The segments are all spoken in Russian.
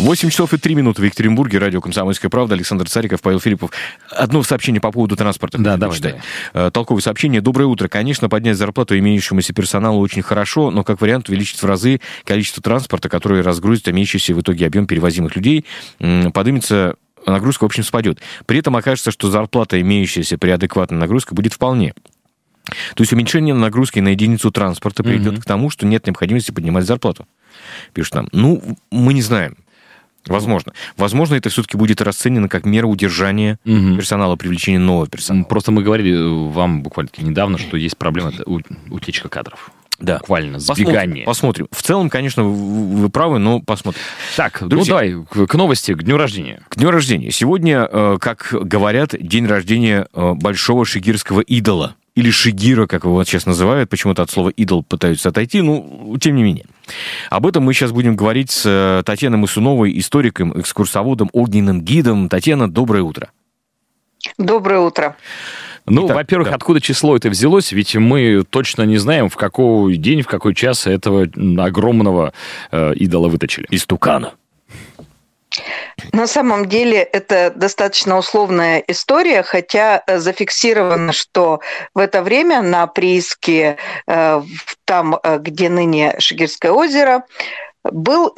8 часов и 3 минуты в Екатеринбурге. Радио «Комсомольская правда». Александр Цариков, Павел Филиппов. Одно сообщение по поводу транспорта. Да, давай, давай. Э, толковое сообщение. Доброе утро. Конечно, поднять зарплату имеющемуся персоналу очень хорошо, но как вариант увеличить в разы количество транспорта, который разгрузит имеющийся в итоге объем перевозимых людей, поднимется нагрузка, в общем, спадет. При этом окажется, что зарплата, имеющаяся при адекватной нагрузке, будет вполне. То есть уменьшение нагрузки на единицу транспорта приведет mm-hmm. к тому, что нет необходимости поднимать зарплату. Пишут нам. Ну, мы не знаем. Возможно. Возможно, это все-таки будет расценено как мера удержания угу. персонала, привлечения нового персонала. Просто мы говорили э, вам буквально недавно, что есть проблема это утечка кадров. Да. Буквально, сбегание. Посмотрим, посмотрим. В целом, конечно, вы правы, но посмотрим. Так, ну Друзья, ну давай, к новости, к дню рождения. К дню рождения. Сегодня, э, как говорят, день рождения э, большого шигирского идола или Шигира, как его сейчас называют, почему-то от слова «идол» пытаются отойти, ну, тем не менее. Об этом мы сейчас будем говорить с э, Татьяной Масуновой, историком, экскурсоводом, огненным гидом. Татьяна, доброе утро. Доброе утро. Ну, Итак, во-первых, да. откуда число это взялось? Ведь мы точно не знаем, в какой день, в какой час этого огромного э, идола выточили. Из тукана. На самом деле это достаточно условная история, хотя э, зафиксировано, что в это время на прииске, э, там, э, где ныне Шигирское озеро, был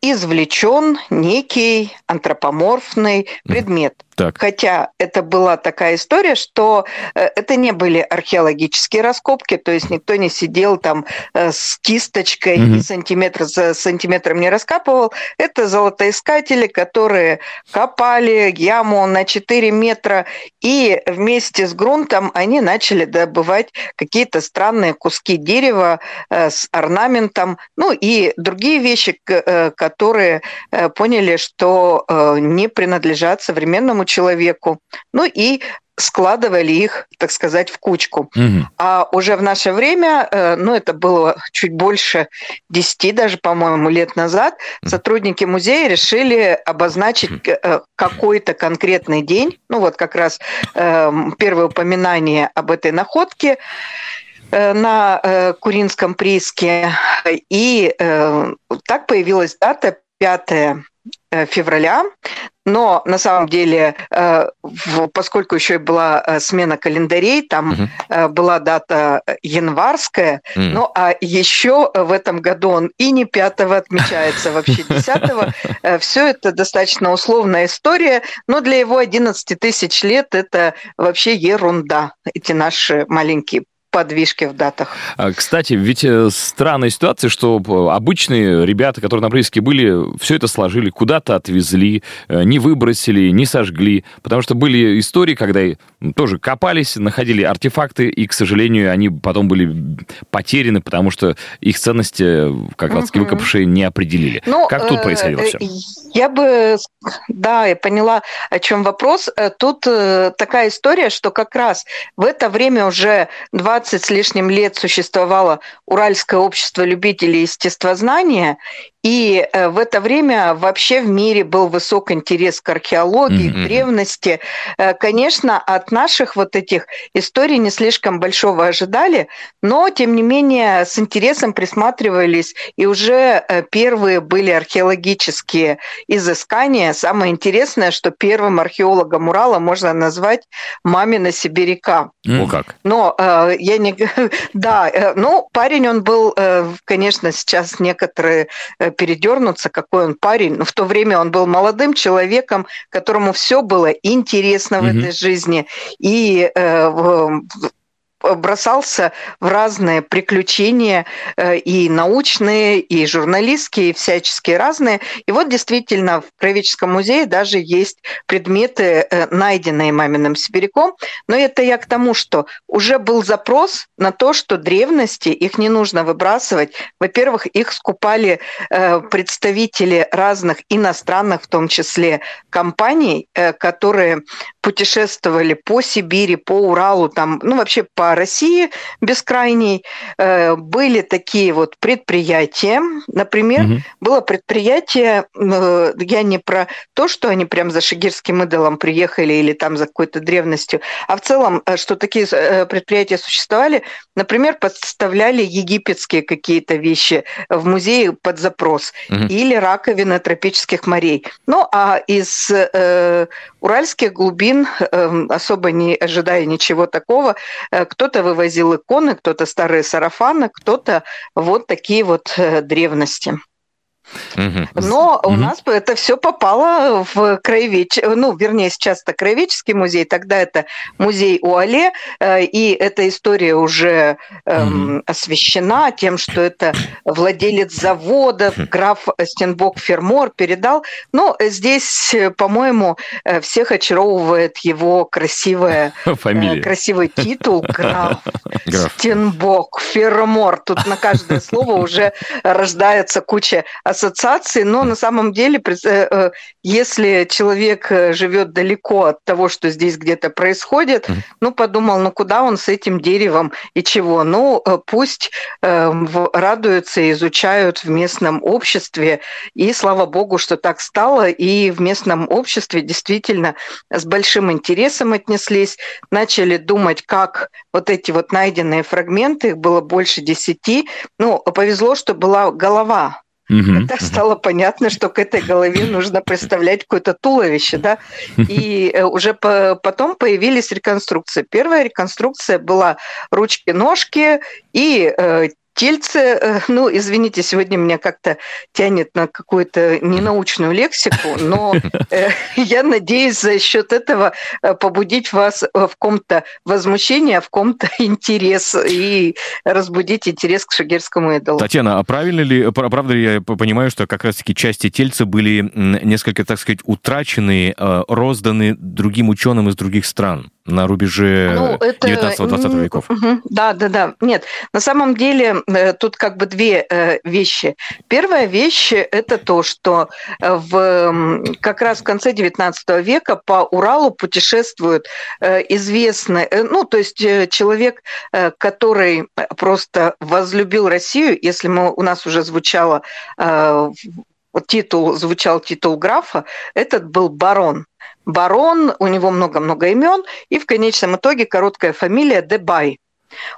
извлечен некий антропоморфный предмет. Так. Хотя это была такая история, что э, это не были археологические раскопки, то есть никто не сидел там э, с кисточкой mm-hmm. и сантиметр за сантиметром не раскапывал. Это золотоискатели, которые копали яму на 4 метра, и вместе с грунтом они начали добывать какие-то странные куски дерева э, с орнаментом, ну и другие вещи, которые поняли, что не принадлежат современному другому человеку. Ну и складывали их, так сказать, в кучку. Угу. А уже в наше время, э, ну это было чуть больше 10 даже, по-моему, лет назад, сотрудники музея решили обозначить э, какой-то конкретный день, ну вот как раз эм, первое упоминание об этой находке э, на Куринском прииске. И так появилась дата 5 февраля, но на самом деле, э, поскольку еще и была э, смена календарей, там угу. была дата январская, угу. ну а еще в этом году он и не 5 отмечается, вообще 10 Все это достаточно условная история, но для его 11 тысяч лет это вообще ерунда, эти наши маленькие подвижки в датах. А, кстати, ведь э, странная ситуация, что обычные ребята, которые на прииске были, все это сложили, куда-то отвезли, э, не выбросили, не сожгли, потому что были истории, когда тоже копались, находили артефакты, и, к сожалению, они потом были потеряны, потому что их ценности, как раз угу. выкопавшие, не определили. Ну, как тут происходило все? Э, я бы, да, я поняла, о чем вопрос. Тут такая история, что как раз в это время уже 20 20 с лишним лет существовало Уральское общество любителей естествознания, и э, в это время вообще в мире был высок интерес к археологии, mm-hmm. к древности. Э, конечно, от наших вот этих историй не слишком большого ожидали, но, тем не менее, с интересом присматривались, и уже э, первые были археологические изыскания. Самое интересное, что первым археологом Урала можно назвать Мамина Сибиряка. Ну как? Но я не... Да, ну, парень он был, конечно, сейчас некоторые передернуться, какой он парень. Но в то время он был молодым человеком, которому все было интересно в этой жизни. И э, бросался в разные приключения э, и научные, и журналистские, и всяческие разные. И вот действительно в Краеведческом музее даже есть предметы, э, найденные маминым сибиряком. Но это я к тому, что уже был запрос на то, что древности, их не нужно выбрасывать. Во-первых, их скупали э, представители разных иностранных, в том числе, компаний, которые путешествовали по Сибири, по Уралу, там, ну вообще по по России бескрайней были такие вот предприятия. Например, угу. было предприятие, я не про то, что они прям за шигирским идолом приехали или там за какой-то древностью, а в целом, что такие предприятия существовали. Например, подставляли египетские какие-то вещи в музее под запрос угу. или раковины тропических морей. Ну, а из э, уральских глубин, э, особо не ожидая ничего такого, э, кто-то вывозил иконы, кто-то старые сарафаны, кто-то вот такие вот э, Но у нас это все попало в краевеч... ну, вернее, сейчас это краеведческий музей, тогда это музей Уале, э, и эта история уже эм, освещена тем, что это владелец завода, граф Стенбок Фермор передал. Но здесь, по-моему, э, всех очаровывает его красивая, Фамилия. красивый титул граф Стенбок Фермор. Тут на каждое слово уже рождается куча ассоциации, но на самом деле, э, э, если человек э, живет далеко от того, что здесь где-то происходит, ну, подумал, ну, куда он с этим деревом и чего? Ну, пусть радуются и изучают в местном обществе, и слава богу, что так стало, и в местном обществе действительно с большим интересом отнеслись, начали думать, как вот эти вот найденные фрагменты, их было больше десяти, ну, повезло, что была голова Угу, Тогда угу. стало понятно, что к этой голове нужно представлять какое-то туловище, да, и э, уже по потом появились реконструкции. Первая реконструкция была ручки-ножки и э, Тельце, э, ну, извините, сегодня меня как-то тянет на какую-то ненаучную лексику, но э, я надеюсь за счет этого э, побудить вас в ком-то возмущение, в ком-то интерес и разбудить интерес к шагерскому идолу. Татьяна, а правильно ли, правда ли я понимаю, что как раз-таки части тельца были несколько, так сказать, утрачены, розданы другим ученым из других стран? На рубеже ну, это... 19-20 веков. Да, да, да. Нет, на самом деле э, тут как бы две э, вещи. Первая вещь – это то, что э, в, как раз в конце 19 века по Уралу путешествуют известные, ну, то есть человек, который просто возлюбил Россию, если мы, у нас уже звучало титул, звучал титул графа, этот был барон барон, у него много-много имен, и в конечном итоге короткая фамилия Дебай.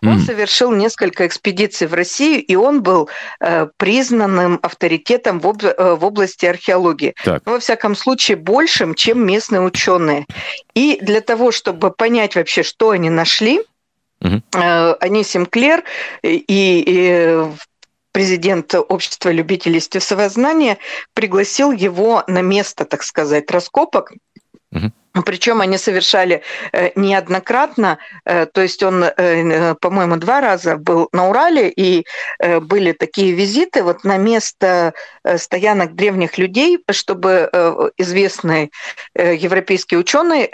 Он mm. совершил несколько экспедиций в Россию, и он был э, признанным авторитетом в, об, э, в области археологии. Так. Ну, во всяком случае, большим, чем местные ученые. И для того, чтобы понять вообще, что они нашли, mm-hmm. э, Анисим Клер и, и президент Общества любителей естествознания пригласил его на место, так сказать, раскопок. Причем они совершали э, неоднократно, э, то есть он, э, по-моему, два раза был на Урале, и были такие визиты вот на место стоянок древних людей, чтобы известный европейский ученый,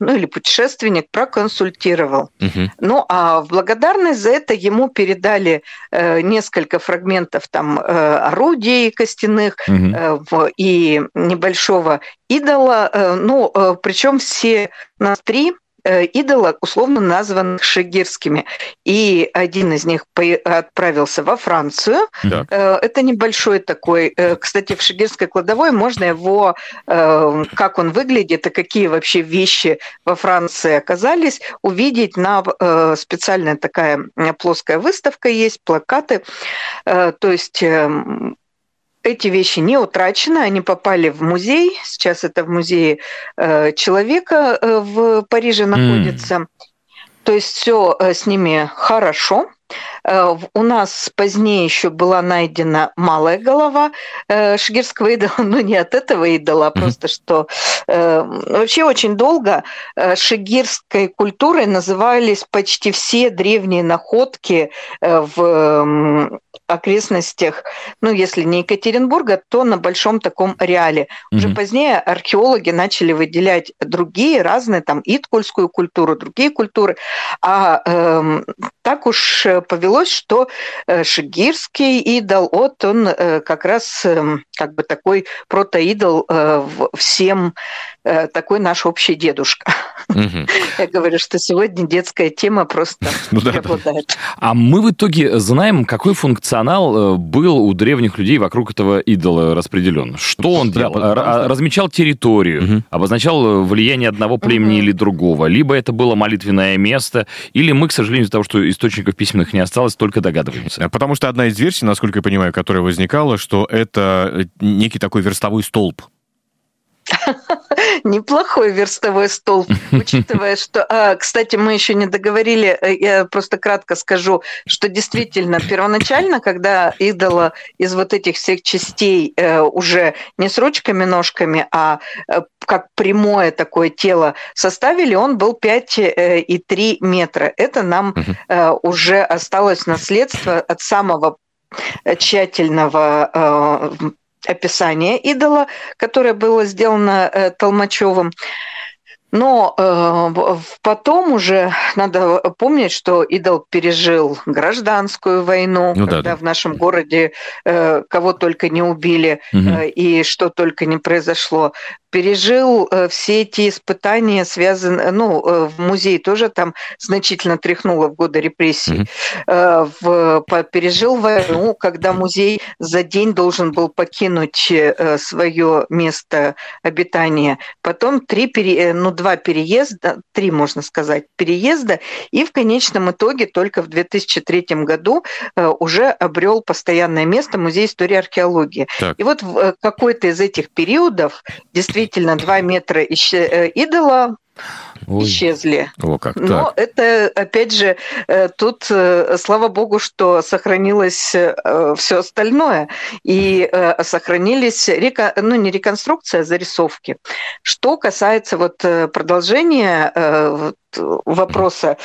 ну или путешественник проконсультировал. Угу. Ну а в благодарность за это ему передали несколько фрагментов там орудий костяных угу. и небольшого идола, ну, причем причем все нас три э, идола условно названы шигирскими. И один из них отправился во Францию. Да. Э, это небольшой такой... Э, кстати, в шигирской кладовой можно его, как он выглядит и какие вообще вещи во Франции оказались, увидеть на специальная такая плоская выставка есть, плакаты. То есть эм, эти вещи не утрачены, они попали в музей. Сейчас это в музее э, человека э, в Париже находится. Mm. То есть все э, с ними хорошо. У нас позднее еще была найдена малая голова шигирского идола, но не от этого идола, а просто что вообще очень долго шигирской культурой назывались почти все древние находки в окрестностях, ну, если не Екатеринбурга, то на большом таком ареале. Mm-hmm. Уже позднее археологи начали выделять другие разные, там, иткульскую культуру, другие культуры. А э, так уж повелось началось, что шигирский идол, вот он как раз эм, как бы такой протоидол всем, такой наш общий дедушка. Я говорю, что сегодня детская тема просто ну преобладает. А мы в итоге знаем, какой функционал был у древних людей вокруг этого идола распределен. Что он делал? Размечал территорию, обозначал влияние одного племени или другого, либо это было молитвенное место, или мы, к сожалению, из-за того, что источников письменных не осталось, только догадываемся. А потому что одна из версий, насколько я понимаю, которая возникала, что это некий такой верстовой столб, Неплохой верстовой столб, учитывая, что... А, кстати, мы еще не договорили, э, я просто кратко скажу, что действительно первоначально, когда идола из вот этих всех частей э, уже не с ручками, ножками, а э, как прямое такое тело составили, он был 5,3 метра. Это нам уже осталось наследство от самого тщательного описание идола, которое было сделано э, Толмачевым. Но э, потом уже надо помнить, что идол пережил гражданскую войну, ну, когда да, да. в нашем городе э, кого только не убили угу. э, и что только не произошло пережил э, все эти испытания, связанные, ну, э, в музее тоже там значительно тряхнуло в годы репрессий, mm-hmm. в, пережил войну, когда музей за день должен был покинуть свое место обитания. Потом три, пере, ну, два переезда, три, можно сказать, переезда, и в конечном итоге только в 2003 году уже обрел постоянное место Музей истории археологии. Так. И вот в какой-то из этих периодов действительно действительно два метра э, идола Ой. исчезли. О, как Но так. это, опять же, э, тут, э, слава богу, что сохранилось все остальное. И сохранились, ну, не реконструкция, а зарисовки. Что касается вот продолжения вопроса,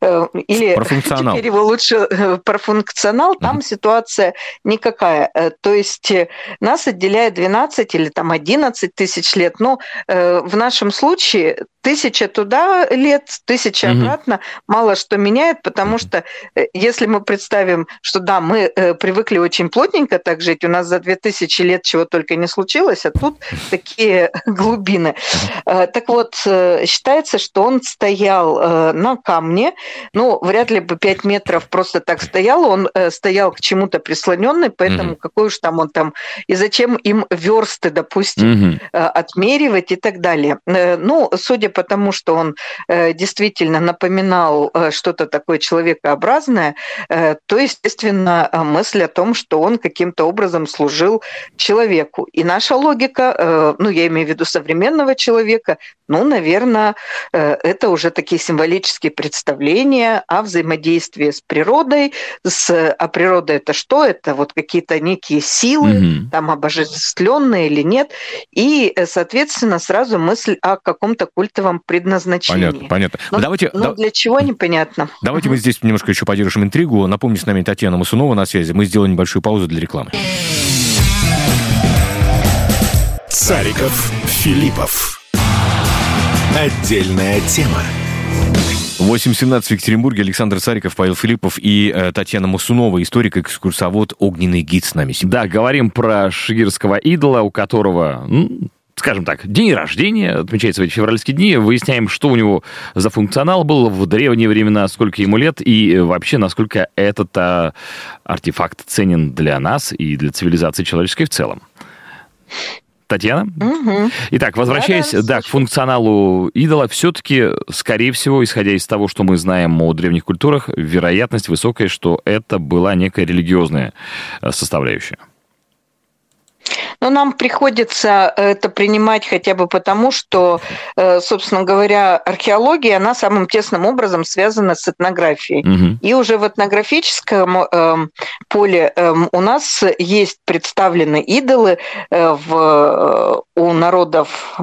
э, или про функционал. теперь его лучше э, про функционал, там uh-huh. ситуация никакая. Э, то есть нас отделяет 12 или там 11 тысяч лет, но в нашем случае тысяча туда лет, тысяча угу. обратно, мало что меняет, потому что если мы представим, что да, мы привыкли очень плотненько так жить, у нас за 2000 лет чего только не случилось, а тут такие глубины. Так вот, считается, что он стоит стоял э, на камне, ну, вряд ли бы 5 метров просто так стоял, он э, стоял к чему-то прислоненный, поэтому mm-hmm. какой уж там он там, и зачем им версты, допустим, mm-hmm. отмеривать и так далее. Ну, судя по тому, что он действительно напоминал что-то такое человекообразное, то, естественно, мысль о том, что он каким-то образом служил человеку. И наша логика, ну, я имею в виду современного человека, ну, наверное, это уже такие символические представления о взаимодействии с природой. С, а природа это что? Это вот какие-то некие силы, угу. там обожествленные или нет. И, э, соответственно, сразу мысль о каком-то культовом предназначении. Понятно, понятно. Но, давайте, но да... для чего, непонятно. Давайте угу. мы здесь немножко еще поддержим интригу. Напомню, с нами Татьяна Масунова на связи. Мы сделаем небольшую паузу для рекламы. Цариков, Филиппов. Отдельная тема. 8.17 в Екатеринбурге. Александр Цариков, Павел Филиппов и э, Татьяна Мусунова, историк, экскурсовод, огненный гид с нами сегодня. Да, говорим про шигирского идола, у которого, ну, скажем так, день рождения, отмечается в эти февральские дни, выясняем, что у него за функционал был в древние времена, сколько ему лет, и вообще, насколько этот а, артефакт ценен для нас и для цивилизации человеческой в целом. Татьяна? Угу. Итак, возвращаясь да, да, к функционалу идола, все-таки, скорее всего, исходя из того, что мы знаем о древних культурах, вероятность высокая, что это была некая религиозная э, составляющая. Но нам приходится э, это принимать хотя бы потому, что, э, собственно говоря, археология, она самым тесным образом связана с этнографией. Угу. И уже в этнографическом эм, поле эм, у нас есть представлены идолы э, в, у народов,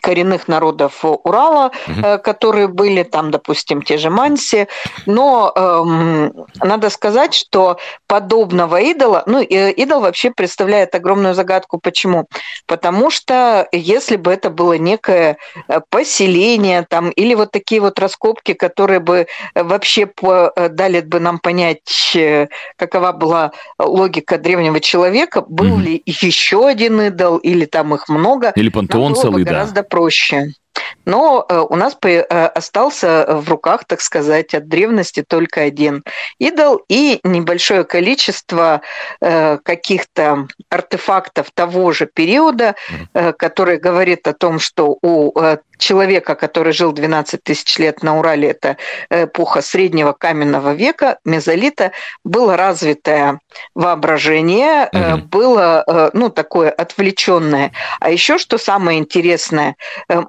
коренных народов Урала, угу. которые были там, допустим, те же манси. Но эм, надо сказать, что подобного идола, ну, идол вообще представляет огромную загадку загадку. Почему? Потому что если бы это было некое поселение там, или вот такие вот раскопки, которые бы вообще дали бы нам понять, какова была логика древнего человека, был mm-hmm. ли еще один идол, или там их много, или пантеон целый, да. гораздо проще. Но э, у нас э, остался в руках, так сказать, от древности только один идол и небольшое количество э, каких-то артефактов того же периода, который говорит о том, что у человека, который жил 12 тысяч лет на Урале, это эпоха среднего каменного века, мезолита, было развитое воображение, угу. было ну, такое отвлеченное. А еще, что самое интересное,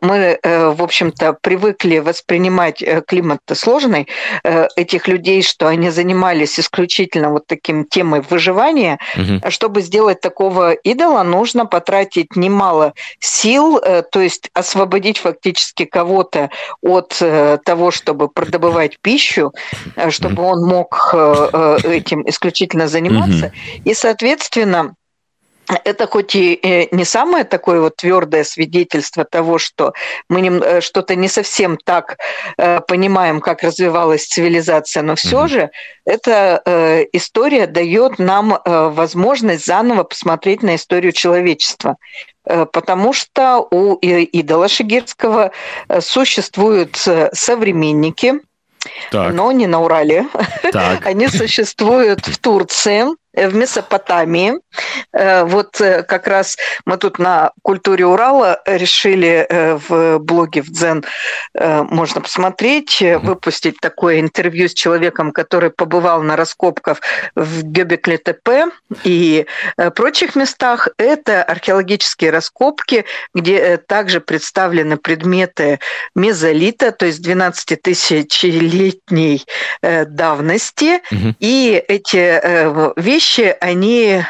мы в общем-то, привыкли воспринимать э, климат сложный, э, этих людей, что они занимались исключительно вот таким темой выживания, угу. чтобы сделать такого идола, нужно потратить немало сил, э, то есть освободить фактически кого-то от того, чтобы продобывать пищу, чтобы он мог этим исключительно заниматься. Угу. И, соответственно, это хоть и э, не самое такое вот твердое свидетельство того, что мы э, что-то не совсем так э, понимаем, как развивалась цивилизация, но все mm-hmm. же эта история дает нам возможность заново посмотреть на историю человечества. Потому что у идола Шигирского существуют современники, так. но не на Урале. Так. Они существуют в Турции в Месопотамии. Э, вот э, как раз мы тут на культуре Урала решили э, в блоге в Дзен можно посмотреть, выпустить такое интервью с человеком, который побывал на раскопках в Гёбекле-ТП и прочих местах. Это археологические раскопки, где также представлены предметы мезолита, то есть 12 тысячелетней давности. Угу. И эти вещи вещи, они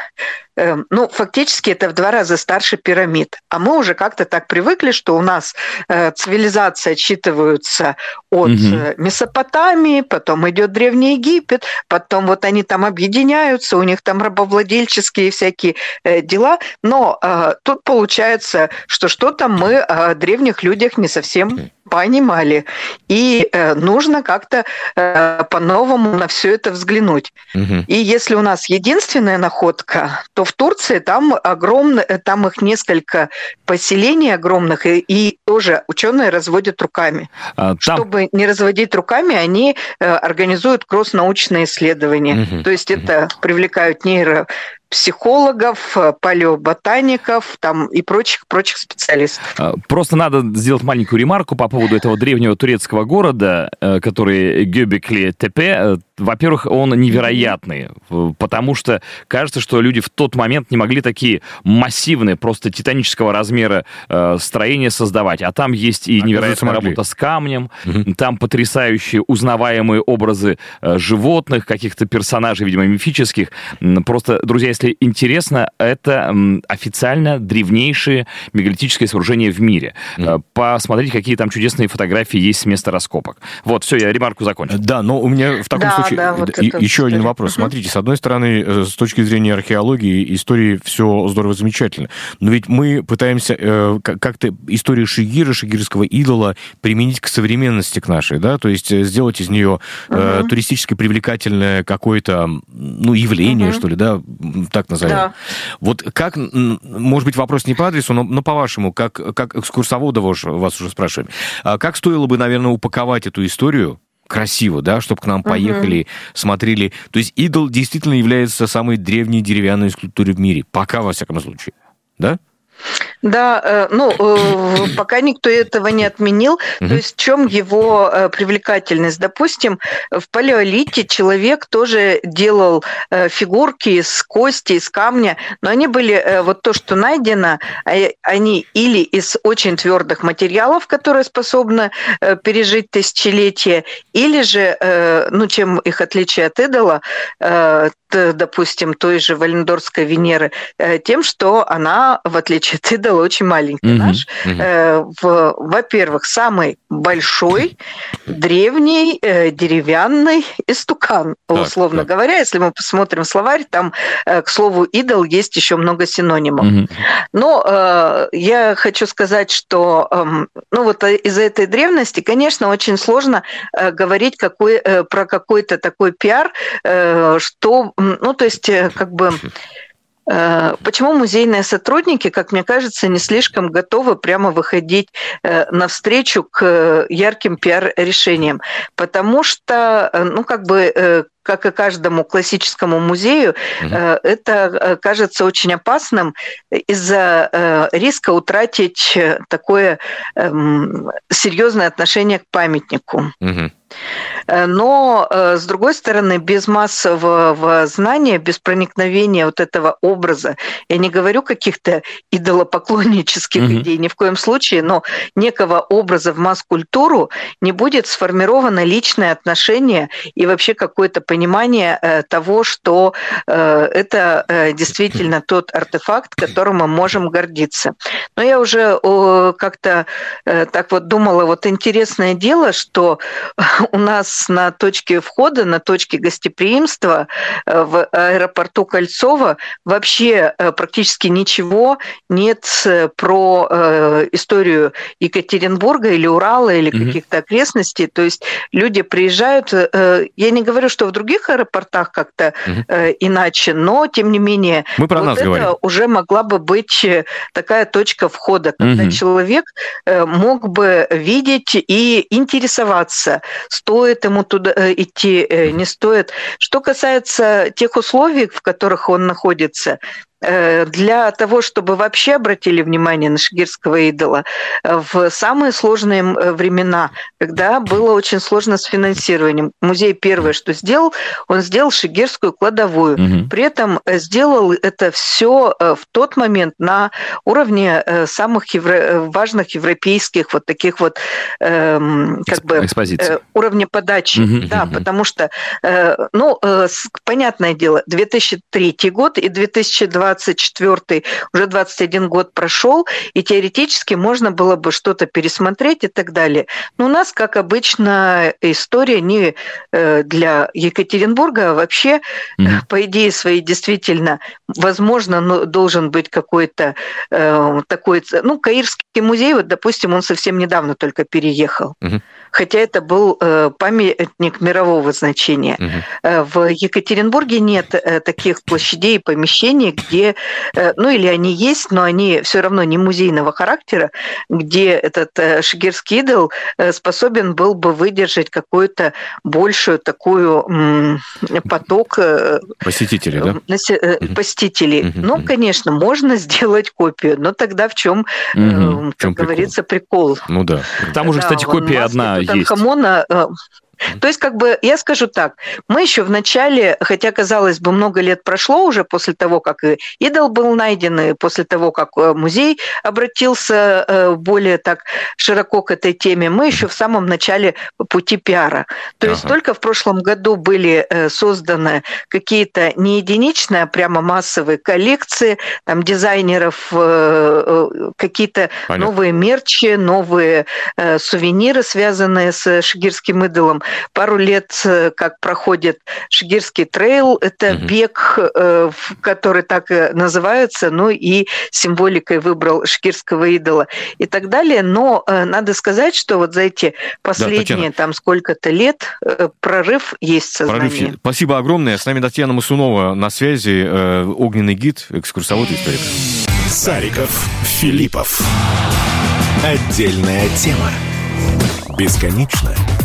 ну, фактически это в два раза старше пирамид. А мы уже как-то так привыкли, что у нас э, цивилизация отчитываются от угу. Месопотамии, потом идет Древний Египет, потом вот они там объединяются, у них там рабовладельческие всякие э, дела. Но тут получается, что что-то мы о древних людях не совсем понимали. И э, нужно как-то э, по-новому на все это взглянуть. Угу. И если у нас единственная находка, то в Турции там огромно, там их несколько поселений огромных, и, и тоже ученые разводят руками. А, там... Чтобы не разводить руками, они э, организуют кросс-научные исследования. Угу. То есть это привлекают нейро психологов, э, палеоботаников там, и прочих, прочих специалистов. А, просто надо сделать маленькую ремарку по поводу этого древнего турецкого города, э, который Гёбекли-Тепе. Э, во-первых, он невероятный, потому что кажется, что люди в тот момент не могли такие массивные, просто титанического размера строения создавать. А там есть и а невероятная работа с камнем, угу. там потрясающие узнаваемые образы животных, каких-то персонажей, видимо, мифических. Просто, друзья, если интересно, это официально древнейшее мегалитическое сооружение в мире. Mm. Посмотрите, какие там чудесные фотографии есть с места раскопок. Вот, все, я ремарку закончил. Да, но у меня в таком да, случае да, вот и, еще один вопрос. Смотрите, с одной стороны, э, с точки зрения археологии, истории все здорово, замечательно. Но ведь мы пытаемся э, как-то историю Шигира, шигирского идола применить к современности к нашей, да, то есть э, сделать из нее uh-huh. э, туристически привлекательное какое-то, ну, явление, uh-huh. что ли, да, так назовем. Да. Вот как, может быть, вопрос не по адресу, но, но по-вашему, как, как экскурсовода вас уже спрашиваем, а как стоило бы, наверное, упаковать эту историю красиво, да, чтобы к нам поехали, угу. смотрели. То есть идол действительно является самой древней деревянной скульптурой в мире, пока, во всяком случае, да? Да, э, ну, э, пока никто этого не отменил. То есть в чем его э, привлекательность? Допустим, в палеолите человек тоже делал фигурки из кости, из камня, но они были, вот то, что найдено, а, они или из очень твердых материалов, которые способны пережить тысячелетия, или же, ну, чем их отличие от идола, допустим, той же Валендорской Венеры, тем, что она, в отличие от идола, идол очень маленький угу, наш. Угу. Э, во-первых, самый большой, древний, э, деревянный истукан, так, условно так. говоря. Если мы посмотрим словарь, там, э, к слову, идол есть еще много синонимов. Угу. Но э, я хочу сказать, что э, ну вот из-за этой древности, конечно, очень сложно э, говорить какой, э, про какой-то такой пиар, э, что, ну то есть э, как бы Э, почему музейные сотрудники, как мне кажется, не слишком готовы прямо выходить э, навстречу к ярким пиар-решениям? Потому что, ну, как бы как и каждому классическому музею, угу. это кажется очень опасным из-за риска утратить такое эм, серьезное отношение к памятнику. Угу. Э, но, э, с другой стороны, без массового знания, без проникновения вот этого образа, я не говорю каких-то идолопоклоннических mm-hmm. идей ни в коем случае, но некого образа в масс-культуру не будет сформировано личное отношение и вообще какое-то понимание э, того, что это действительно тот артефакт, которым мы можем гордиться. Но я уже как-то так вот думала, вот интересное дело, что у нас на точке входа, на точке гостеприимства э, в аэропорту Кольцово вообще э, практически ничего нет э, про историю Екатеринбурга или Урала или mm-hmm. каких-то окрестностей. То есть люди приезжают, я не говорю, что в других аэропортах как-то mm-hmm. иначе, но тем не менее Мы про вот нас это говорим. уже могла бы быть такая точка входа, когда mm-hmm. человек мог бы видеть и интересоваться стоит ему туда э, идти, э, не стоит. Что касается тех условий, в которых он находится, Э, для того, чтобы вообще обратили внимание на шигирского идола в самые сложные э, времена, когда было очень сложно с финансированием. Музей первое, что сделал, он сделал шигирскую кладовую. Угу. При этом э, сделал это все в тот момент на уровне самых евро... важных европейских вот таких вот эм, как бы Экспозиции. уровня подачи. Угу, да, угу. потому что, ну, понятное дело, 2003 год и 2020 24 уже 21 год прошел, и теоретически можно было бы что-то пересмотреть и так далее. Но у нас, как обычно, история не э, для Екатеринбурга, а вообще, mm-hmm. по идее своей, действительно, возможно, должен быть какой-то э, такой... Ну, Каирский музей, вот, допустим, он совсем недавно только переехал. Mm-hmm хотя это был э, памятник мирового значения. Угу. В Екатеринбурге нет э, таких площадей и помещений, где, ну или они есть, но они все равно не музейного характера, где этот шигирский идол способен был бы выдержать какую-то большую такую поток посетителей, да? посетителей. Угу. Ну, конечно, можно сделать копию, но тогда в чем, угу. как чем говорится, прикол? Ну да. Там уже, да, кстати, копия одна Тутанхамона э, то есть, как бы, я скажу так, мы еще в начале, хотя, казалось бы, много лет прошло уже после того, как и идол был найден, и после того, как э, музей обратился э, более так широко к этой теме, мы еще в самом начале пути пиара. То ага. есть только в прошлом году были э, созданы какие-то не единичные, а прямо массовые коллекции, там дизайнеров, какие-то новые мерчи, новые сувениры, связанные с шигирским идолом пару лет, э, как проходит Шигирский трейл, это угу. бег, э, который так и называется, ну и символикой выбрал шигирского идола и так далее. Но э, надо сказать, что вот за эти последние да, там сколько-то лет прорыв есть в сознании. Прорыв. Спасибо огромное. С нами Татьяна Масунова на связи, огненный гид, экскурсовод и историк. Сариков, Филиппов. Отдельная тема. Бесконечно